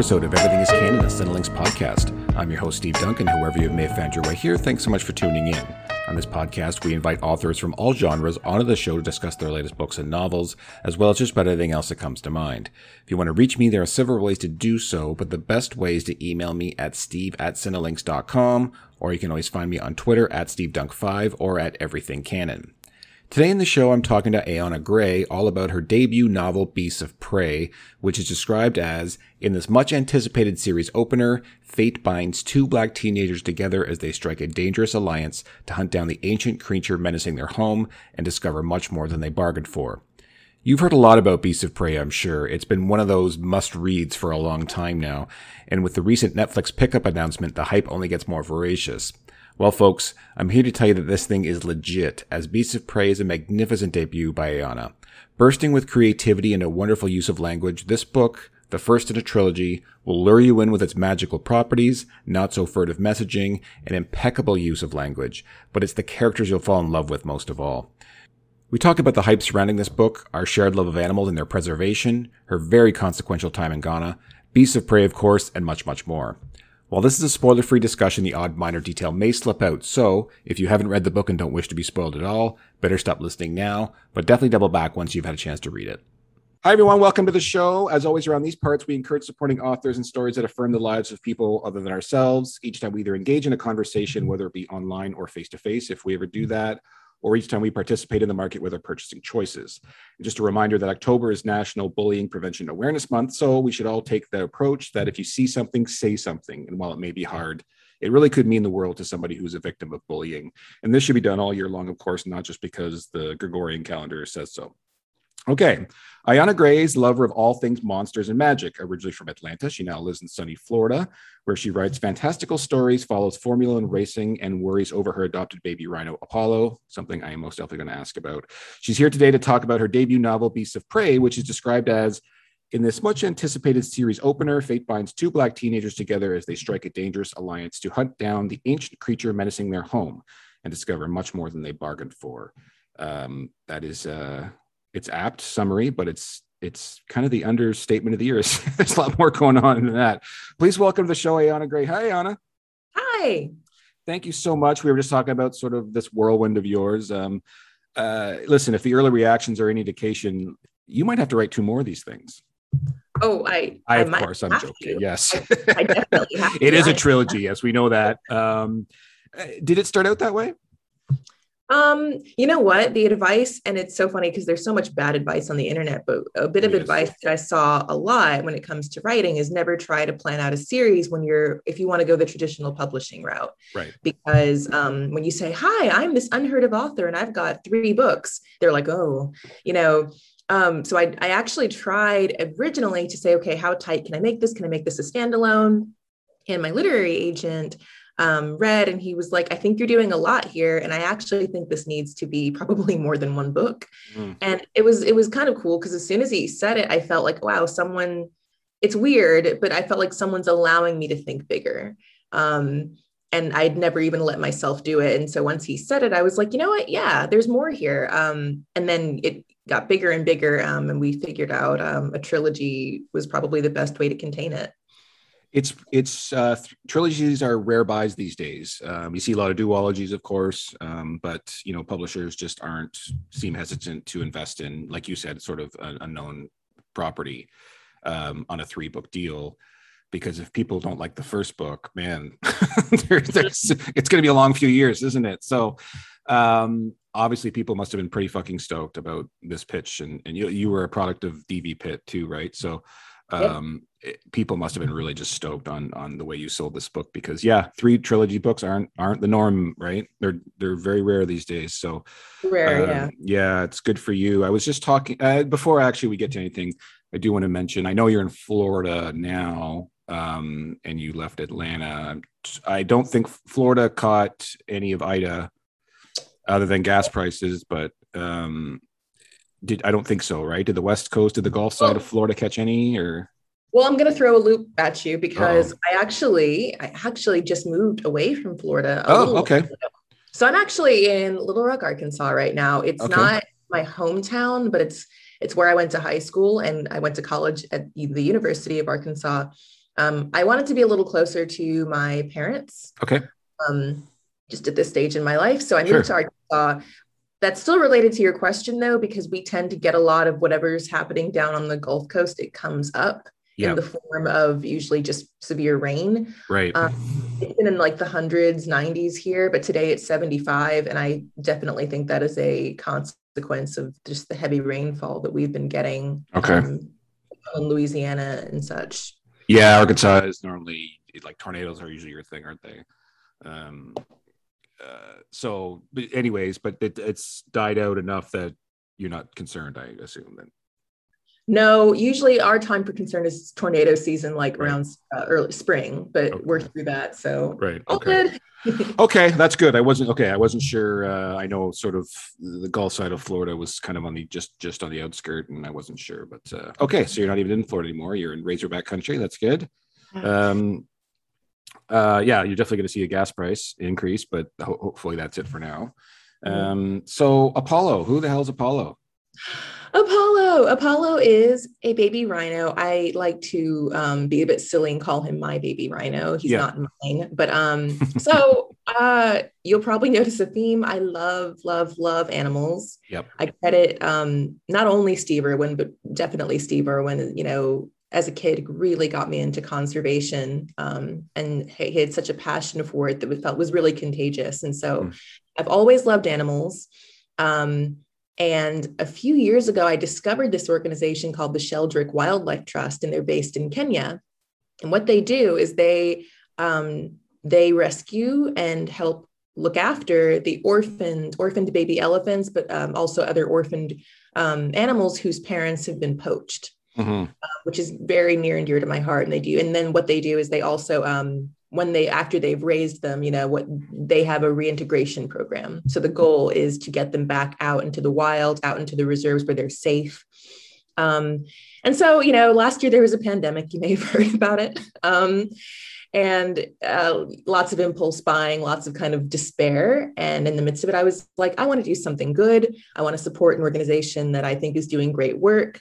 episode of Everything is Canon, a Cinelinx podcast. I'm your host, Steve Duncan. Whoever you may have found your way here, thanks so much for tuning in. On this podcast, we invite authors from all genres onto the show to discuss their latest books and novels, as well as just about anything else that comes to mind. If you want to reach me, there are several ways to do so, but the best way is to email me at steve at cinelinx.com, or you can always find me on Twitter at stevedunk5 or at everythingcanon. Today in the show, I'm talking to Ayana Gray all about her debut novel, Beasts of Prey, which is described as, in this much anticipated series opener, fate binds two black teenagers together as they strike a dangerous alliance to hunt down the ancient creature menacing their home and discover much more than they bargained for. You've heard a lot about Beasts of Prey, I'm sure. It's been one of those must reads for a long time now. And with the recent Netflix pickup announcement, the hype only gets more voracious. Well, folks, I'm here to tell you that this thing is legit, as Beasts of Prey is a magnificent debut by Ayana. Bursting with creativity and a wonderful use of language, this book, the first in a trilogy, will lure you in with its magical properties, not so furtive messaging, and impeccable use of language, but it's the characters you'll fall in love with most of all. We talk about the hype surrounding this book, our shared love of animals and their preservation, her very consequential time in Ghana, Beasts of Prey, of course, and much, much more. While this is a spoiler free discussion, the odd minor detail may slip out, so if you haven't read the book and don't wish to be spoiled at all, better stop listening now, but definitely double back once you've had a chance to read it. Hi, everyone. Welcome to the show. As always, around these parts, we encourage supporting authors and stories that affirm the lives of people other than ourselves. Each time we either engage in a conversation, whether it be online or face to face, if we ever do that, or each time we participate in the market with our purchasing choices. And just a reminder that October is National Bullying Prevention Awareness Month, so we should all take the approach that if you see something, say something. And while it may be hard, it really could mean the world to somebody who's a victim of bullying. And this should be done all year long, of course, not just because the Gregorian calendar says so. Okay. Ayana Gray is lover of all things monsters and magic. Originally from Atlanta, she now lives in sunny Florida, where she writes fantastical stories, follows Formula and racing, and worries over her adopted baby rhino Apollo, something I am most definitely going to ask about. She's here today to talk about her debut novel, Beasts of Prey, which is described as in this much anticipated series opener, fate binds two black teenagers together as they strike a dangerous alliance to hunt down the ancient creature menacing their home and discover much more than they bargained for. Um, that is uh, it's apt summary, but it's it's kind of the understatement of the year. There's a lot more going on than that. Please welcome to the show, Ayana Gray. Hi, Ayana. Hi. Thank you so much. We were just talking about sort of this whirlwind of yours. Um, uh, listen, if the early reactions are any indication, you might have to write two more of these things. Oh, I, I, I of course, I'm joking. To. Yes, I, I definitely have it is a trilogy. Yes, we know that. Um, uh, did it start out that way? Um, you know what? The advice, and it's so funny because there's so much bad advice on the internet, but a bit of yes. advice that I saw a lot when it comes to writing is never try to plan out a series when you're if you want to go the traditional publishing route. Right. Because um, when you say, Hi, I'm this unheard of author and I've got three books, they're like, Oh, you know, um, so I, I actually tried originally to say, okay, how tight can I make this? Can I make this a standalone? And my literary agent um, read and he was like, I think you're doing a lot here. And I actually think this needs to be probably more than one book. Mm. And it was, it was kind of cool because as soon as he said it, I felt like, wow, someone, it's weird, but I felt like someone's allowing me to think bigger. Um, and I'd never even let myself do it. And so once he said it, I was like, you know what? Yeah, there's more here. Um, and then it got bigger and bigger. Um, and we figured out um, a trilogy was probably the best way to contain it it's it's uh, th- trilogies are rare buys these days. Um, you see a lot of duologies, of course, um, but you know publishers just aren't seem hesitant to invest in, like you said, sort of a, a known property um, on a three book deal. Because if people don't like the first book, man, there, it's going to be a long few years, isn't it? So, um, obviously, people must have been pretty fucking stoked about this pitch, and and you you were a product of DV Pit too, right? So, um, it, people must have been really just stoked on on the way you sold this book because yeah three trilogy books aren't aren't the norm right? They're they're very rare these days. So rare yeah. yeah it's good for you. I was just talking uh, before actually we get to anything i do want to mention i know you're in florida now um, and you left atlanta. I don't think florida caught any of ida other than gas prices but um did I don't think so, right? Did the West Coast, did the Gulf side of Florida catch any or? Well, I'm going to throw a loop at you because Uh-oh. I actually, I actually just moved away from Florida. oh, okay. So I'm actually in Little Rock, Arkansas right now. It's okay. not my hometown, but it's it's where I went to high school and I went to college at the University of Arkansas. Um, I wanted to be a little closer to my parents. Okay. Um, just at this stage in my life. So I moved sure. to Arkansas. That's still related to your question though, because we tend to get a lot of whatever's happening down on the Gulf Coast. It comes up in the form of usually just severe rain. Right. Um, it's been in like the hundreds, 90s here, but today it's 75. And I definitely think that is a consequence of just the heavy rainfall that we've been getting okay. Um, in Louisiana and such. Yeah, Arkansas is normally like tornadoes are usually your thing, aren't they? Um, uh, so, but anyways, but it, it's died out enough that you're not concerned, I assume. Then no, usually our time for concern is tornado season, like right. around uh, early spring, but okay. we're through that. So right, okay, okay, that's good. I wasn't okay. I wasn't sure. Uh, I know sort of the Gulf side of Florida was kind of on the just just on the outskirt, and I wasn't sure. But uh, okay, so you're not even in Florida anymore. You're in Razorback country. That's good. Um, uh, yeah, you're definitely going to see a gas price increase, but ho- hopefully that's it for now. Mm-hmm. Um, so Apollo, who the hell's Apollo? Apollo. Apollo is a baby rhino. I like to um, be a bit silly and call him my baby rhino. He's yeah. not mine, but um, so uh, you'll probably notice a theme. I love, love, love animals. Yep. I credit um, not only Steve Irwin, but definitely Steve Irwin. You know, as a kid, really got me into conservation, um, and he had such a passion for it that we felt was really contagious. And so, mm. I've always loved animals. Um, and a few years ago, I discovered this organization called the Sheldrick Wildlife Trust, and they're based in Kenya. And what they do is they um, they rescue and help look after the orphaned orphaned baby elephants, but um, also other orphaned um, animals whose parents have been poached, mm-hmm. uh, which is very near and dear to my heart. And they do. And then what they do is they also um, when they after they've raised them you know what they have a reintegration program. So the goal is to get them back out into the wild out into the reserves where they're safe. Um, and so you know last year there was a pandemic you may have heard about it. Um, and uh, lots of impulse buying lots of kind of despair. And in the midst of it i was like i want to do something good. I want to support an organization that i think is doing great work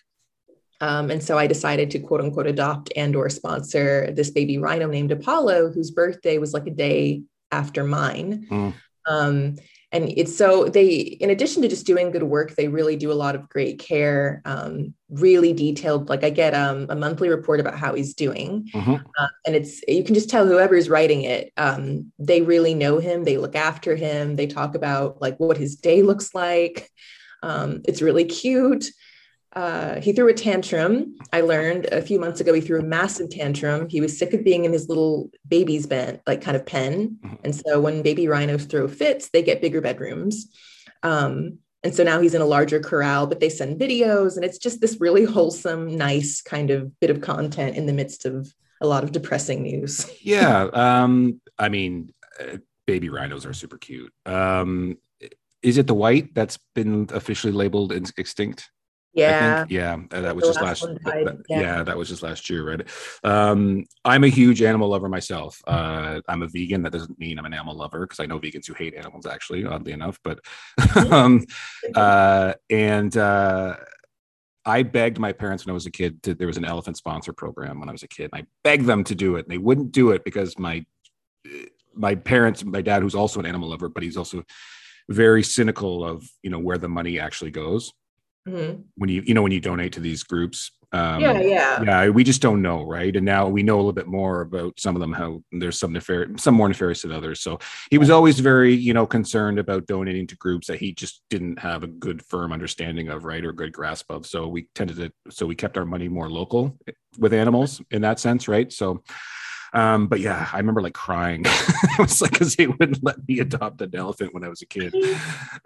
um, and so I decided to quote unquote adopt and or sponsor this baby rhino named Apollo, whose birthday was like a day after mine. Mm. Um, and it's so they, in addition to just doing good work, they really do a lot of great care, um, really detailed. Like I get um, a monthly report about how he's doing, mm-hmm. uh, and it's you can just tell whoever's writing it, um, they really know him. They look after him. They talk about like what his day looks like. Um, it's really cute uh, he threw a tantrum. I learned a few months ago he threw a massive tantrum. He was sick of being in his little baby's bed, like kind of pen. Mm-hmm. And so when baby rhinos throw fits, they get bigger bedrooms. Um, and so now he's in a larger corral, but they send videos, and it's just this really wholesome, nice kind of bit of content in the midst of a lot of depressing news. yeah, um, I mean, uh, baby rhinos are super cute. Um, is it the white that's been officially labeled extinct? Yeah. yeah. That was the just last, last that, yeah. yeah. that was just last year, right? Um, I'm a huge animal lover myself. Uh, I'm a vegan. That doesn't mean I'm an animal lover because I know vegans who hate animals, actually, oddly enough. But, mm-hmm. um, uh, and, uh, I begged my parents when I was a kid to, there was an elephant sponsor program when I was a kid. and I begged them to do it and they wouldn't do it because my, my parents, my dad, who's also an animal lover, but he's also very cynical of, you know, where the money actually goes mm-hmm. when you you know when you donate to these groups um, yeah yeah. yeah we just don't know right? And now we know a little bit more about some of them how there's some nefarious some more nefarious than others. So he was always very you know concerned about donating to groups that he just didn't have a good firm understanding of right or good grasp of. So we tended to so we kept our money more local with animals in that sense right? So um, but yeah, I remember like crying. it was like because they wouldn't let me adopt an elephant when I was a kid.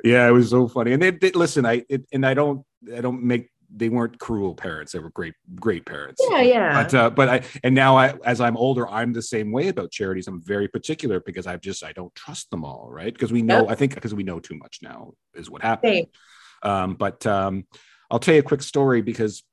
Yeah, it was so funny. And they, they listen, I it, and I don't I don't make they weren't cruel parents. They were great, great parents. Yeah, yeah. But uh, but I and now I as I'm older, I'm the same way about charities. I'm very particular because I've just I don't trust them all, right? Because we know yep. I think because we know too much now is what happened. Um, but um, I'll tell you a quick story because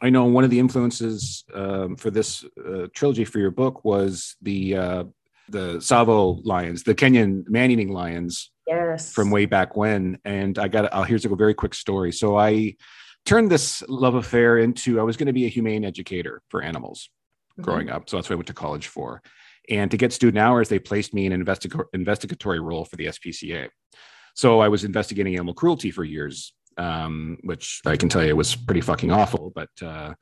I know one of the influences um, for this uh, trilogy for your book was the uh, the Tsavo lions, the Kenyan man-eating lions, yes, from way back when. And I got, I'll here's a very quick story. So I turned this love affair into I was going to be a humane educator for animals Mhm. growing up. So that's what I went to college for. And to get student hours, they placed me in an investiga- investigatory role for the SPCA. So I was investigating animal cruelty for years, um, which I can tell you was pretty fucking awful. But uh,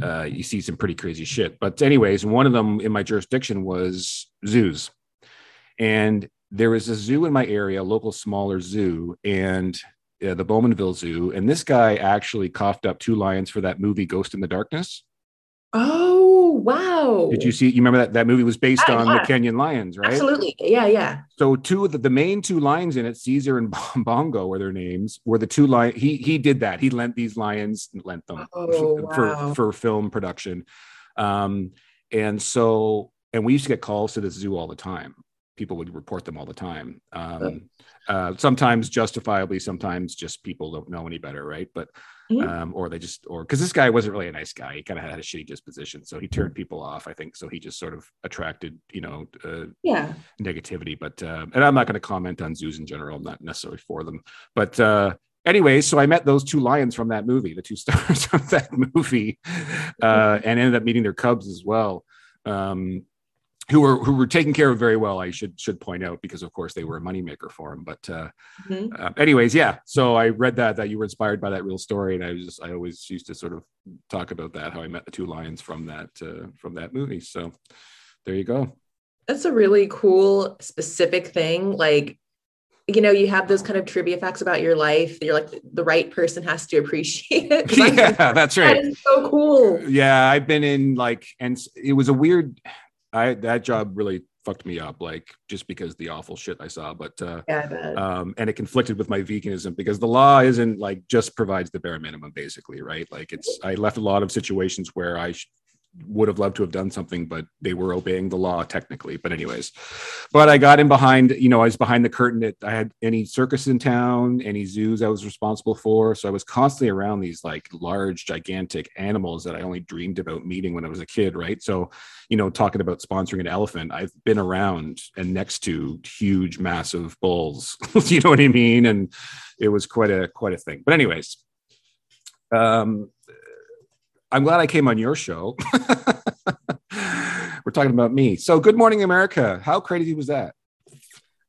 uh, you see some pretty crazy shit. But anyways, one of them in my jurisdiction was zoos, and there was a zoo in my area, a local smaller zoo, and uh, the Bowmanville Zoo. And this guy actually coughed up two lions for that movie Ghost and the Darkness. Oh, wow. Did you see? You remember that that movie was based Yeah, on yeah. the Kenyan lions, right? Absolutely. Yeah, yeah. So two of the, the main two lions in it, Caesar and Bongo, were their names. Were the two lion? He he did that. He lent these lions, lent them Oh, for wow. for film production. Um, and so, and we used to get calls to the zoo all the time. People would report them all the time. Um, uh, sometimes justifiably, sometimes just people don't know any better, right? But Mhm. um, or they just or because this guy wasn't really a nice guy. He kind of had a shitty disposition, so he turned people off. I think so. He just sort of attracted, you know, uh, Yeah. negativity. But uh, and I'm not going to comment on zoos in general. I'm not necessarily for them. But uh, anyway, so I met those two lions from that movie, the two stars from that movie, uh, and ended up meeting their cubs as well. Um, who were who were taken care of very well, I should should point out, because of course they were a moneymaker for him. But uh, Mhm. uh, anyways, yeah. So I read that that you were inspired by that real story, and I was just I always used to sort of talk about that how I met the two lions from that uh, from that movie. So there you go. That's a really cool, specific thing. Like, you know, you have those kind of trivia facts about your life. You're like, the right person has to appreciate it. Yeah, that's That right. is so cool. Yeah, I've been in like, and it was a weird. I that job really fucked me up, like just because the awful shit I saw. But uh, Yeah, um, and it conflicted with my veganism because the law isn't like just provides the bare minimum, basically, right? Like it's I left a lot of situations where I would have loved to have done something, but they were obeying the law technically. But anyways, but I got in behind, you know, I was behind the curtain. That I had any circus in town, any zoos I was responsible for, so I was constantly around these like large, gigantic animals that I only dreamed about meeting when I was a kid, right? So, you know, talking about sponsoring an elephant, I've been around and next to huge, massive bulls. you know what I mean? And it was quite a quite a thing. But anyways, um, I'm glad I came on your show. We're talking about me. So, Good Morning America. How crazy was that?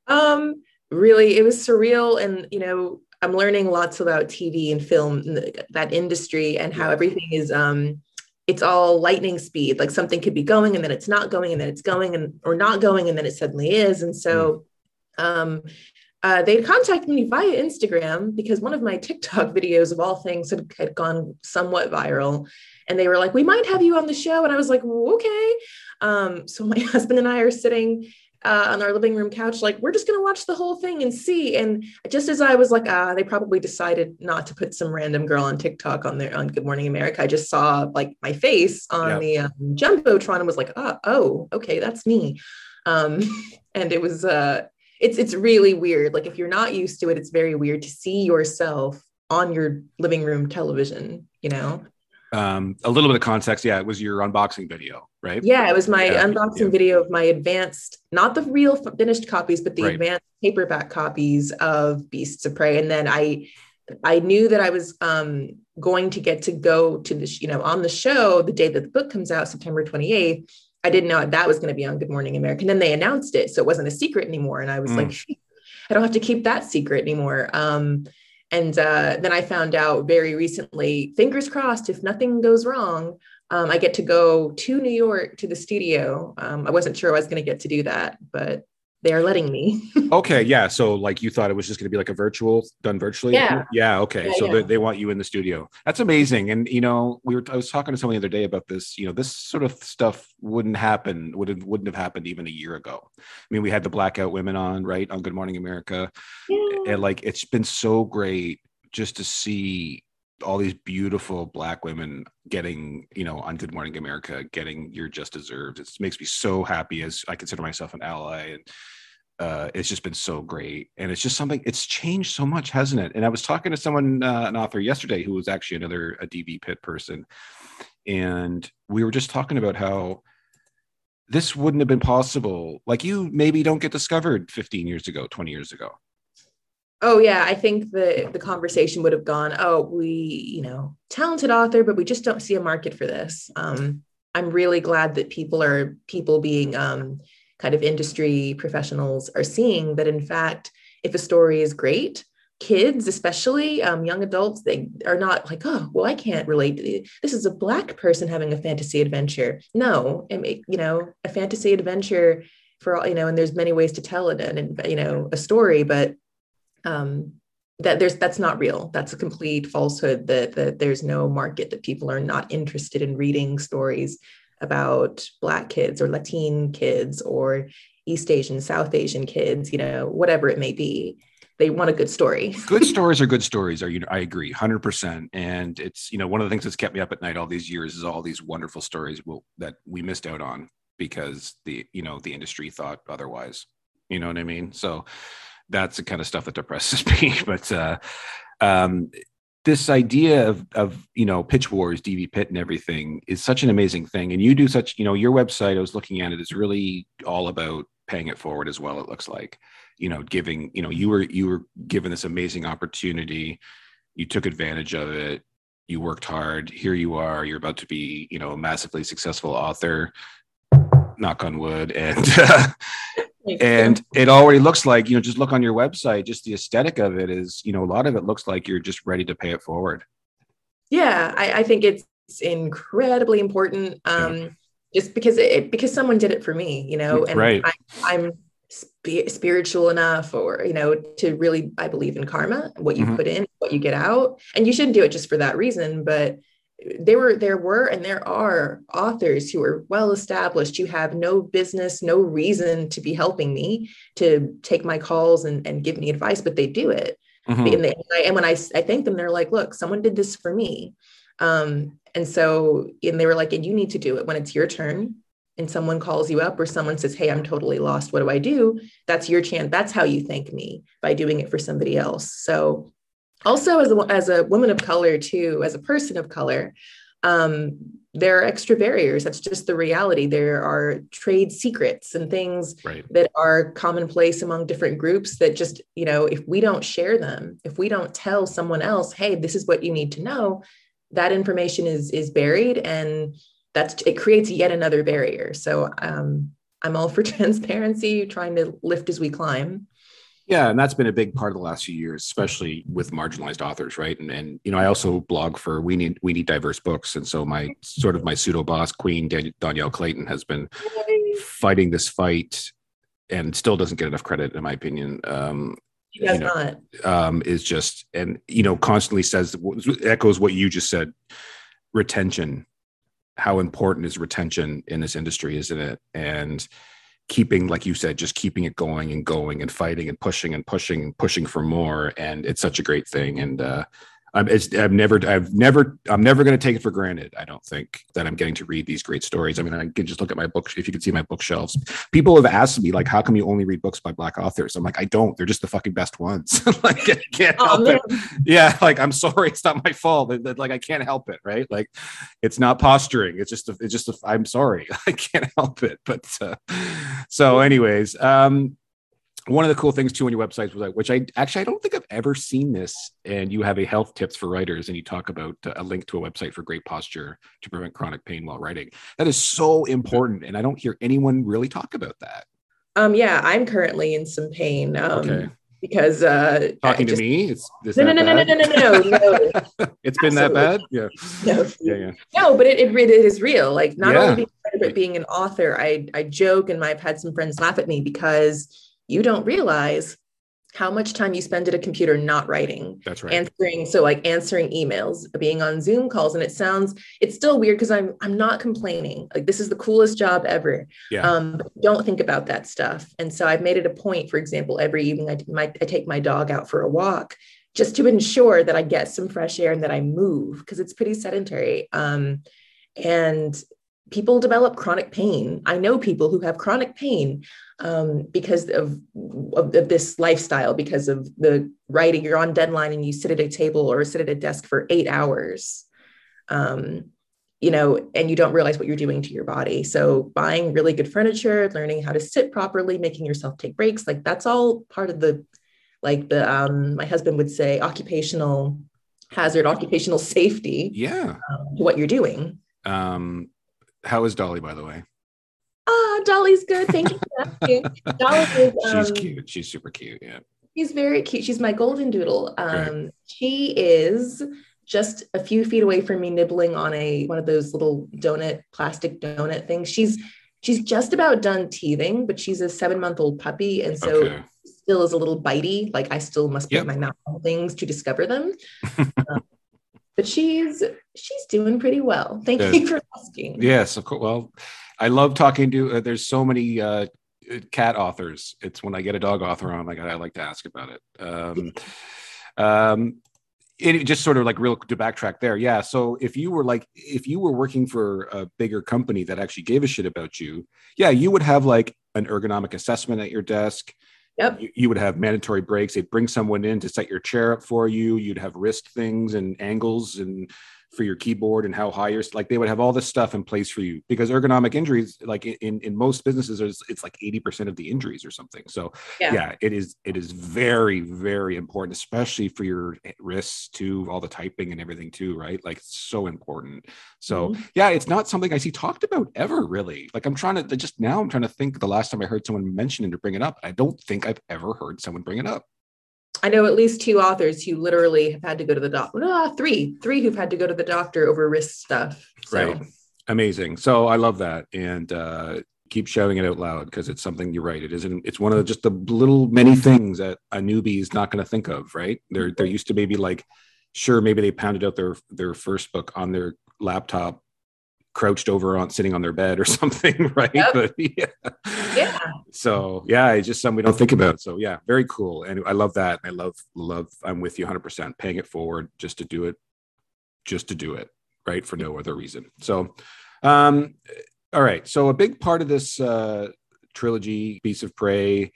Um, really, it was surreal, and you know, I'm learning lots about TV and film, that industry, and how everything is. Um, it's all lightning speed. Like something could be going, and then it's not going, and then it's going, and or not going, and then it suddenly is. And so, um, uh, they contacted me via Instagram because one of my TikTok videos of all things had, had gone somewhat viral. And they were like, we might have you on the show. And I was like, okay. Um, so my husband and I are sitting uh, on our living room couch, like, we're just going to watch the whole thing and see. And just as I was like, ah, they probably decided not to put some random girl on TikTok on their on Good Morning America. I just saw like my face on the um, Jumbotron and was like, oh, oh, okay, that's me. Um, and it was, uh, it's it's really weird. Like if you're not used to it, it's very weird to see yourself on your living room television. You know? Um, a little bit of context. Yeah, it was your unboxing video, right? Yeah, it was my Yeah, unboxing yeah. video of my advanced, not the real finished copies, but the Right. advanced paperback copies of Beasts of Prey. And then I, I knew that I was um, going to get to go to the, sh- you know, on the show the day that the book comes out, September 28th. I didn't know that was going to be on Good Morning America. And then they announced it, so it wasn't a secret anymore. And I was Mm. like, I don't have to keep that secret anymore. Um, and uh, then I found out very recently, fingers crossed, if nothing goes wrong, um, I get to go to New York to the studio. Um, I wasn't sure I was going to get to do that, but they are letting me. Okay, yeah. So, like, you thought it was just going to be like a virtual done virtually? Yeah. Yeah. Okay. Yeah, so yeah. They, they want you in the studio. That's amazing. And you know, we were. I was talking to someone the other day about this. You know, this sort of stuff wouldn't happen. Would have wouldn't have happened even a year ago. I mean, we had the blackout women on right on Good Morning America. and like it's been so great just to see all these beautiful black women getting you know on good morning america getting your just deserved. It makes me so happy as i consider myself an ally and uh, it's just been so great. And it's just something it's changed so much hasn't it? And i was talking to someone uh, an author yesterday who was actually another a DV Pit person and we were just talking about how this wouldn't have been possible. Like you maybe don't get discovered 15 years ago 20 years ago Oh yeah, I think the the conversation would have gone, oh, we, you know, talented author, but we just don't see a market for this. Um, I'm really glad that people are people being um, kind of industry professionals are seeing that in fact, if a story is great, kids, especially um, young adults, they are not like, oh, well, I can't relate to this. Is a black person having a fantasy adventure? No, and you know, a fantasy adventure for all you know, and there's many ways to tell it, and you know, a story, but um, that there's that's not real. That's a complete falsehood. That that there's no market that people are not interested in reading stories about Black kids or Latin kids or East Asian, South Asian kids. You know, whatever it may be. They want a good story. good stories are good stories. Are you? I agree, hundred percent. And it's you know one of the things that's kept me up at night all these years is all these wonderful stories will, that we missed out on because the you know the industry thought otherwise. You know what I mean? So that's the kind of stuff that depresses me. but uh, um, this idea of, of you know pitch wars, DV Pit, and everything is such an amazing thing. And you do such you know your website. I was looking at it is really all about paying it forward as well. It looks like you know giving you know you were you were given this amazing opportunity. You took advantage of it. You worked hard. Here you are. You're about to be you know a massively successful author knock on wood and uh, and it already looks like you know just look on your website just the aesthetic of it is you know a lot of it looks like you're just ready to pay it forward yeah i, I think it's incredibly important um yeah. just because it because someone did it for me you know and right. I, am sp- spiritual enough or you know to really i believe in karma what you mm-hmm. put in what you get out and you shouldn't do it just for that reason but there were there were and there are authors who are well established you have no business no reason to be helping me to take my calls and, and give me advice but they do it. Mm-hmm. and, they, and when I, I thank them they're like look someone did this for me. Um, and so and they were like and you need to do it when it's your turn. And someone calls you up or someone says hey i'm totally lost. What do i do that's your chance. That's how you thank me by doing it for somebody else. So also as a, as a woman of color too as a person of color um, there are extra barriers. That's just the reality. There are trade secrets and things right. that are commonplace among different groups that just you know if we don't share them if we don't tell someone else hey this is what you need to know that information is is buried and that's it creates yet another barrier. So um, i'm all for transparency trying to lift as we climb yeah, and that's been a big part of the last few years, especially with marginalized authors, right? And and you know, I also blog for we need we need diverse books, and so my sort of my pseudo boss, Queen Dan- Dhonielle Clayton, has been fighting this fight, and still doesn't get enough credit, in my opinion. Um, he does you know, not. Um, is just and you know constantly says echoes what you just said. Retention, how important is retention in this industry, isn't it? And keeping like you said just keeping it going and going and fighting and pushing and pushing and pushing for more. And it's such a great thing. And uh I'm, I've never, I've never, I'm never going to take it for granted. I don't think that I'm getting to read these great stories. I mean, I can just look at my books. If you can see my bookshelves, people have asked me like, how come you only read books by black authors? I'm like, I don't, they're just the fucking best ones. like, I can't oh, help man. it. Yeah. Like, I'm sorry. It's not my fault. Like, I can't help it. Right. Like, it's not posturing. It's just, a, it's just, i am sorry. I can't help it. But, uh, so anyways, um, one of the cool things too on your websites was like, which I actually I don't think I've ever seen this. And you have a health tips for writers, and you talk about uh, a link to a website for great posture to prevent chronic pain while writing. That is so important, and I don't hear anyone really talk about that. Um, yeah, I'm currently in some pain. Um, okay. Because uh, talking just, to me, it's no, no, no, no, no, no, no, no, It's been that bad, yeah. No, yeah, yeah. No, but it, it, it is real. Like not yeah. only being, being an author, I I joke and I've had some friends laugh at me because you don't realize how much time you spend at a computer not writing that's right. answering so like answering emails being on zoom calls and it sounds it's still weird because i'm i'm not complaining. Like this is the coolest job ever. Yeah. um don't think about that stuff. And so i've made it a point for example every evening i, my, I take my dog out for a walk just to ensure that i get some fresh air and that i move because it's pretty sedentary. Um and people develop chronic pain. I know people who have chronic pain um, because of, of, of, this lifestyle, because of the writing. You're on deadline and you sit at a table or sit at a desk for eight hours, um, you know, and you don't realize what you're doing to your body. So buying really good furniture, learning how to sit properly, making yourself take breaks, like that's all part of the like the um, my husband would say occupational hazard, occupational safety. Yeah. Um, what you're doing. Um, how is Dolly, by the way? Ah, Dolly's good. Thank you. Dolly is, um, She's cute. She's super cute. Yeah. She's very cute. She's my golden doodle. Um, she is just a few feet away from me, nibbling on a one of those little donut, plastic donut things. She's she's just about done teething, but she's a seven month old puppy, and so Okay. still is a little bitey. Like I still must put Yep. my mouth on things to discover them. Um, but she's she's doing pretty well. Thank Good. you for asking. Yes, of course. Well, I love talking to. Uh, there's so many uh, cat authors. It's when I get a dog author on, like I like to ask about it. Um, um, it just sort of like real to backtrack there. Yeah. So if you were like, if you were working for a bigger company that actually gave a shit about you, yeah, you would have like an ergonomic assessment at your desk. Yep. You, you would have mandatory breaks. They'd bring someone in to set your chair up for you. You'd have wrist things and angles and for your keyboard and how high you're like they would have all this stuff in place for you because ergonomic injuries like in in most businesses it's, it's like 80% of the injuries or something so Yeah. yeah. it is it is very very important especially for your wrists too all the typing and everything too right like it's so important so Mhm. yeah it's not something i see talked about ever really like i'm trying to just now i'm trying to think the last time i heard someone mention it or bring it up i don't think i've ever heard someone bring it up I know at least two authors who literally have had to go to the doctor. Ah, three, three who've had to go to the doctor over wrist stuff. So, Right. amazing so i love that and uh keep shouting it out loud because it's something you're right it isn't it's one of the, just the little many things that a newbie is not going to think of right they're they're used to maybe like sure maybe they pounded out their their first book on their laptop crouched over on sitting on their bed or something right? Yep. but yeah. Yeah. so yeah it's just something we don't think about. So yeah very cool. And i love that. I love love i'm with you 100% paying it forward just to do it just to do it right for no other reason. So um all right. So a big part of this uh trilogy beast of prey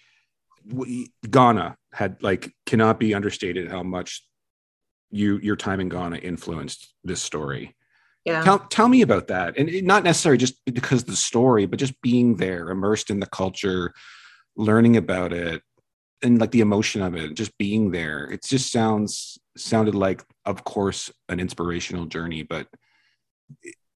w- ghana had like cannot be understated how much you your time in ghana influenced this story Yeah. Tell, tell me about that. And it- not necessarily just because of the story, but just being there, immersed in the culture, learning about it, and like the emotion of it, just being there. It just sounds sounded like, of course, an inspirational journey, but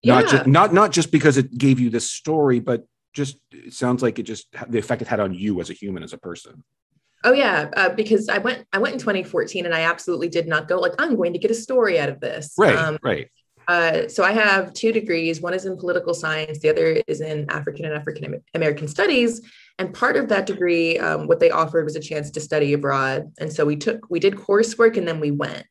not Yeah. just not not just because it gave you this story, but just it sounds like it just the effect it had on you as a human, as a person. Oh yeah, uh, because I went I went in 2014 and I absolutely did not go like I'm going to get a story out of this. Right, Um, right. Uh, so I have two degrees. One is in political science. The other is in African and African American studies. And part of that degree, um, what they offered was a chance to study abroad. And so we took we did coursework and then we went.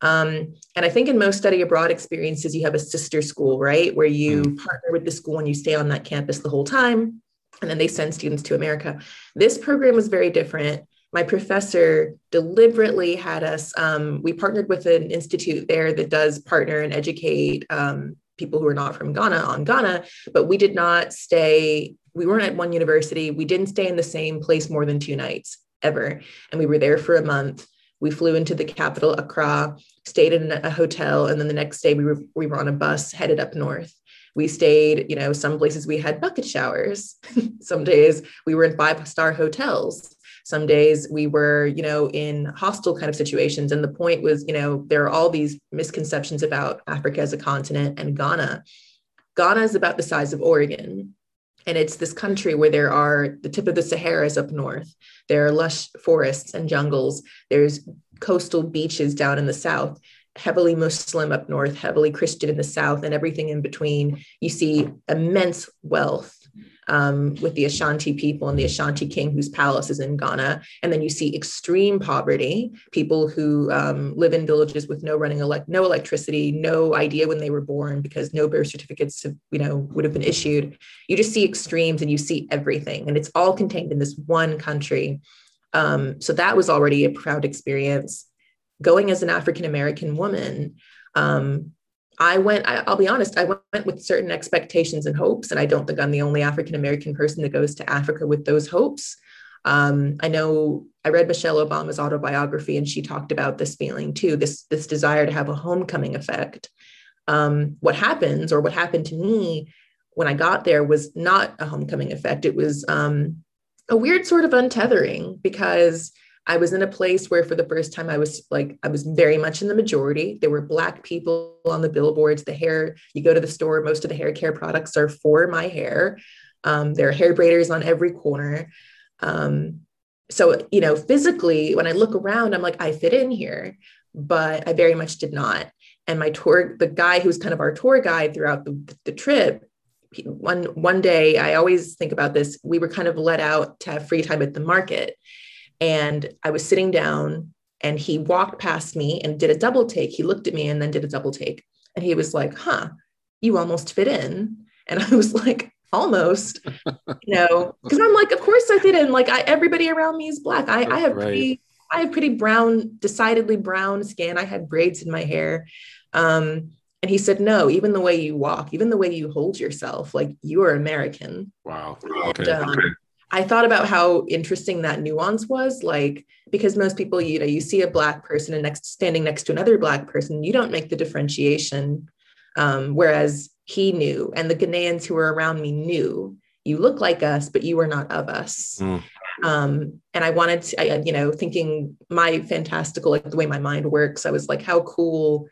Um, and I think in most study abroad experiences, you have a sister school, right, where you partner with the school and you stay on that campus the whole time. And then they send students to America. This program was very different. My professor deliberately had us, um, we partnered with an institute there that does partner and educate um, people who are not from Ghana on Ghana, but we did not stay, we weren't at one university. We didn't stay in the same place more than two nights ever. And we were there for a month. We flew into the capital, Accra, stayed in a hotel, and then the next day we were, we were on a bus headed up north. We stayed, you know, some places we had bucket showers. some days we were in five star hotels. Some days we were, you know, in hostile kind of situations. And the point was, you know, there are all these misconceptions about Africa as a continent and Ghana. Ghana is about the size of Oregon. And it's this country where there are the tip of the Sahara is up north. There are lush forests and jungles. There's coastal beaches down in the south, heavily Muslim up north, heavily Christian in the south, and everything in between. You see immense wealth um, with the Ashanti people and the Ashanti king whose palace is in Ghana. And then you see extreme poverty, people who um, live in villages with no running elect, no electricity, no idea when they were born because no birth certificates, have, you know, would have been issued. You just see extremes and you see everything, and it's all contained in this one country. Um, so that was already a proud experience. Going as an African American woman, um, I went, I, will be honest, I went with certain expectations and hopes. And I don't think I'm the only African American person that goes to Africa with those hopes. Um, I know I read Michelle Obama's autobiography and she talked about this feeling too, this, this desire to have a homecoming effect. Um, what happens or what happened to me when I got there was not a homecoming effect. It was um, a weird sort of untethering because I was in a place where for the first time I was like, I was very much in the majority. There were black people on the billboards. The hair, you go to the store, most of the hair care products are for my hair. Um, there are hair braiders on every corner. Um, so, you know, physically, when I look around, I'm like, I fit in here, but I very much did not. And my tour, the guy who's kind of our tour guide throughout the, the trip, one one day i always think about this we were kind of let out to have free time at the market and I was sitting down and he walked past me and did a double take. He looked at me and then did a double take. And he was like, huh, you almost fit in. And I was like, almost, you know, because I'm like, of course I fit in. Like I, everybody around me is black. I, I have right. pretty, I have pretty brown, decidedly brown skin. I had braids in my hair. Um, and he said, no, even the way you walk, even the way you hold yourself, like you are American. Wow. Okay. And, um, I thought about how interesting that nuance was, like because most people, you know, you see a black person and next standing next to another black person, you don't make the differentiation. Um, whereas he knew, and the Ghanaians who were around me knew, you look like us, but you are not of us. Mm. Um, and I wanted to, I, you know, thinking my fantastical, like the way my mind works, I was like, how cool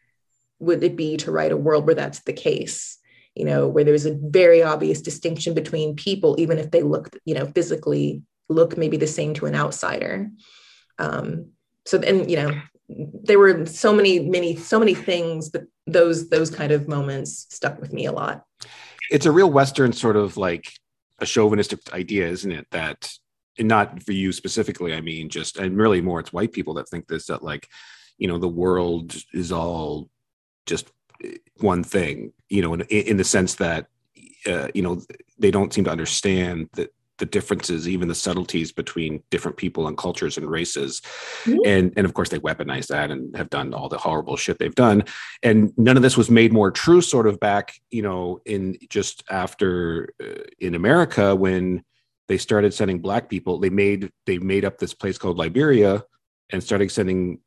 would it be to write a world where that's the case? You know, where there's a very obvious distinction between people, even if they look, you know, physically look maybe the same to an outsider. Um, so then, you know, there were so many, many, so many things, but those those kind of moments stuck with me a lot. It's a real Western sort of like a chauvinistic idea, isn't it? That and not for you specifically, I mean, just and really more it's white people that think this that like, you know, the world is all just one thing, you know, in, in the sense that, uh, you know, they don't seem to understand that the differences, even the subtleties between different people and cultures and races. Mm-hmm. And, and of course, they weaponize that and have done all the horrible shit they've done. And none of this was made more true, sort of back, you know, in just after uh, in America when they started sending black people. They made they made up this place called Liberia and started sending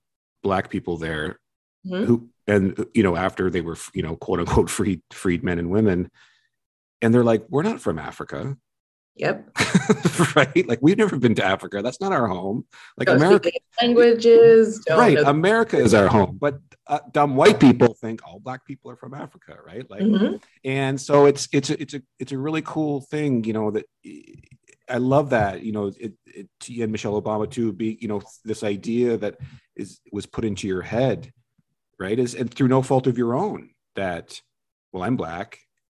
black people there mm-hmm. who and you know after they were you know quote unquote freed freed men and women. And they're like we're not from africa. Yep. Right? Like we've never been to africa. That's not our home. Like don't america languages. Right. america is our home. But uh, dumb white people think all black people are from africa right? Like mm-hmm. and so it's it's a, it's a it's a really cool thing you know that I love that, you know, it, it, and Michelle Obama too, be, you know, this idea that is was put into your head right? Is and through no fault of your own that well i'm black